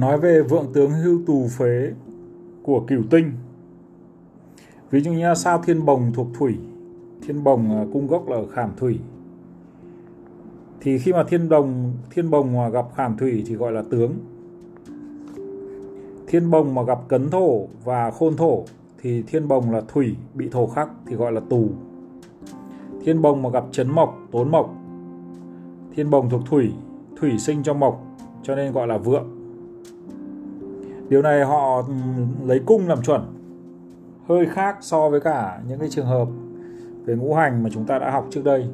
nói về vượng tướng hưu tù phế của cửu tinh. Ví dụ như sao thiên bồng thuộc thủy, thiên bồng à, cung gốc là ở khảm thủy. Thì khi mà thiên đồng, thiên bồng mà gặp khảm thủy thì gọi là tướng. Thiên bồng mà gặp cấn thổ và khôn thổ thì thiên bồng là thủy, bị thổ khắc thì gọi là tù. Thiên bồng mà gặp chấn mộc, tốn mộc, thiên bồng thuộc thủy thủy sinh cho mộc, cho nên gọi là vượng điều này họ ừ, lấy cung làm chuẩn. Hơi khác so với cả những cái trường hợp về ngũ hành mà chúng ta đã học trước đây.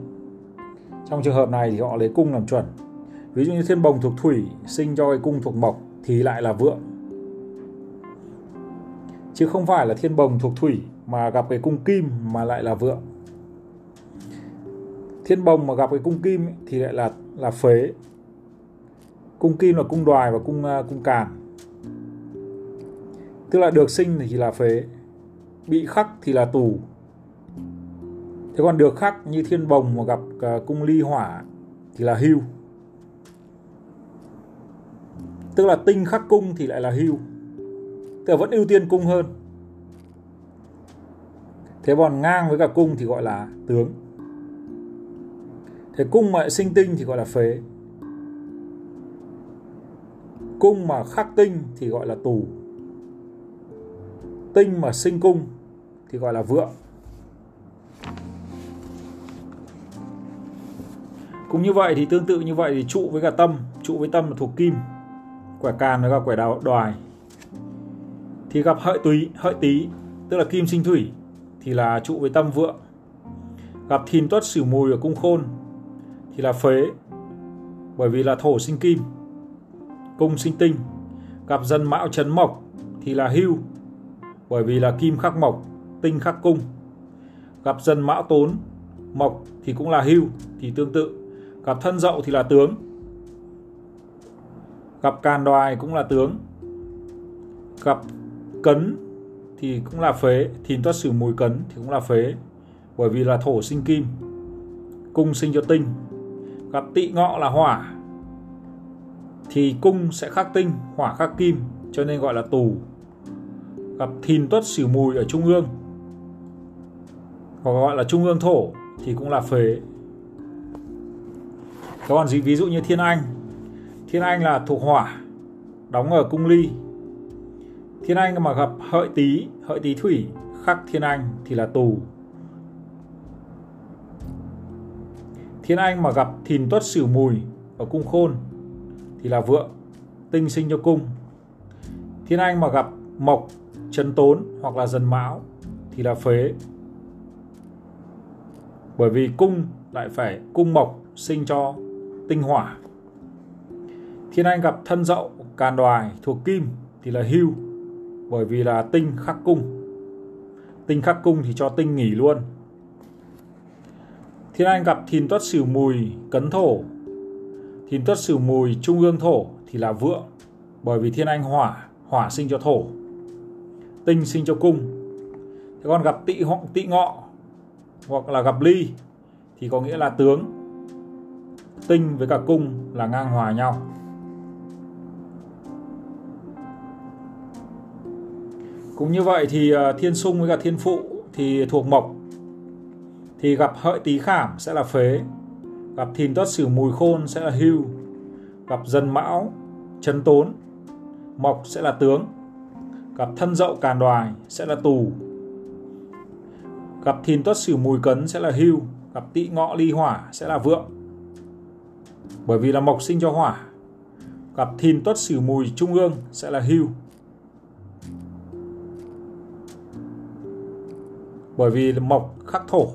Trong trường hợp này thì họ lấy cung làm chuẩn. Ví dụ như thiên bồng thuộc thủy sinh cho cái cung thuộc mộc thì lại là vượng. Chứ không phải là thiên bồng thuộc thủy mà gặp cái cung kim mà lại là vượng. Thiên bồng mà gặp cái cung kim thì lại là là phế. Cung kim là cung đoài và cung à, cung càn tức là được sinh thì là phế, bị khắc thì là tù. Thế còn được khắc như thiên bồng mà gặp à, cung ly hỏa thì là hưu. Tức là tinh khắc cung thì lại là hưu. Tức là vẫn ưu tiên cung hơn. Thế còn ngang với cả cung thì gọi là tướng. Thế cung mà sinh tinh thì gọi là phế. Cung mà khắc tinh thì gọi là tù tinh mà sinh cung, thì gọi là vượng. Cũng như vậy thì tương tự như vậy thì trụ với cả tâm, trụ với tâm là thuộc kim, quẻ càn với cả quẻ đào, đoài. Thì gặp hợi túy hợi tý, tức là kim sinh thủy, thì là trụ với tâm vượng. Gặp thìn tuất sửu mùi ở cung khôn, thì là phế, bởi vì là thổ sinh kim, cung sinh tinh. Gặp dần mão chấn mộc, thì là hưu bởi vì là kim khắc mộc, tinh khắc cung. Gặp dần mão tốn, mộc thì cũng là hưu, thì tương tự. Gặp thân dậu thì là tướng. Gặp càn đoài cũng là tướng. Gặp cấn thì cũng là phế, thìn tuất sử mùi cấn thì cũng là phế, bởi vì là thổ sinh kim, cung sinh cho tinh. Gặp tị ngọ là hỏa, thì cung sẽ khắc tinh, hỏa khắc kim, cho nên gọi là tù gặp thìn tuất xỉu mùi ở trung ương. Hoặc gọi là trung ương thổ thì cũng là phế. Còn gì ví dụ như thiên anh. Thiên anh là thuộc hỏa, đóng ở cung ly. Thiên anh mà gặp hợi tý hợi tý thủy, khắc thiên anh thì là tù. Thiên anh mà gặp thìn tuất xỉu mùi ở cung khôn thì là vượng, tinh sinh cho cung. Thiên anh mà gặp mộc chân tốn hoặc là dần mão thì là phế. Bởi vì cung lại phải cung mộc sinh cho tinh hỏa. Thiên anh gặp thân dậu càn đoài thuộc kim thì là hưu, bởi vì là tinh khắc cung. Tinh khắc cung thì cho tinh nghỉ luôn. Thiên anh gặp thìn tuất sửu mùi cấn thổ. Thìn tuất sửu mùi trung ương thổ thì là vượng, bởi vì thiên anh hỏa hỏa sinh cho thổ tinh sinh cho cung. Thế còn gặp tị họ, tị ngọ, hoặc là gặp ly, thì có nghĩa là tướng. Tinh với cả cung là ngang hòa nhau. Cũng như vậy thì ờ, thiên sung với cả thiên phụ thì thuộc mộc. Thì gặp hợi tý khảm sẽ là phế. Gặp thìn tuất sửu mùi khôn sẽ là hưu. Gặp dần mão chấn tốn, mộc sẽ là tướng gặp thân dậu càn đoài sẽ là tù. Gặp thìn tuất sửu mùi cấn sẽ là hưu, gặp tỵ ngọ ly hỏa sẽ là vượng. Bởi vì là mộc sinh cho hỏa, gặp thìn tuất sửu mùi trung ương sẽ là hưu. Bởi vì mộc khắc thổ,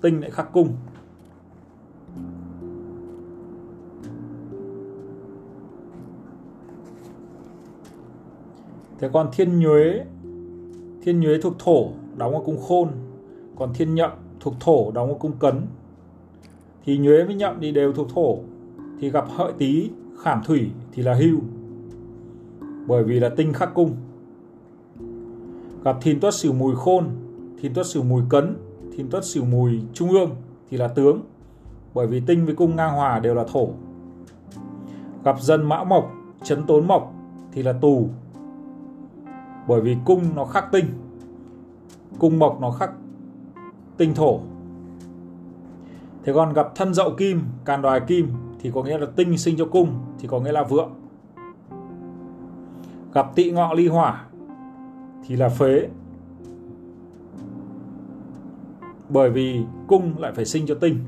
tinh lại khắc cung. Thế còn thiên nhuế thiên nhuế thuộc thổ, đóng ở cung khôn. Còn thiên nhậm thuộc thổ, đóng ở cung cấn. Thì nhuế với nhậm thì đều thuộc thổ. Thì gặp hợi tý khảm thủy thì là hưu. Bởi vì là tinh khắc cung. Gặp thìn tuất sửu mùi khôn, thìn tuất sửu mùi cấn, thìn tuất sửu mùi trung ương thì là tướng. Bởi vì tinh với cung ngang hòa đều là thổ. Gặp dân mão mộc, chấn tốn mộc thì là tù bởi vì cung nó khắc tinh. Cung mộc nó khắc tinh thổ. Thế còn gặp thân dậu kim, càn đoài kim thì có nghĩa là tinh sinh cho cung, thì có nghĩa là vượng. Gặp tị ngọ ly hỏa thì là phế. Bởi vì cung lại phải sinh cho tinh.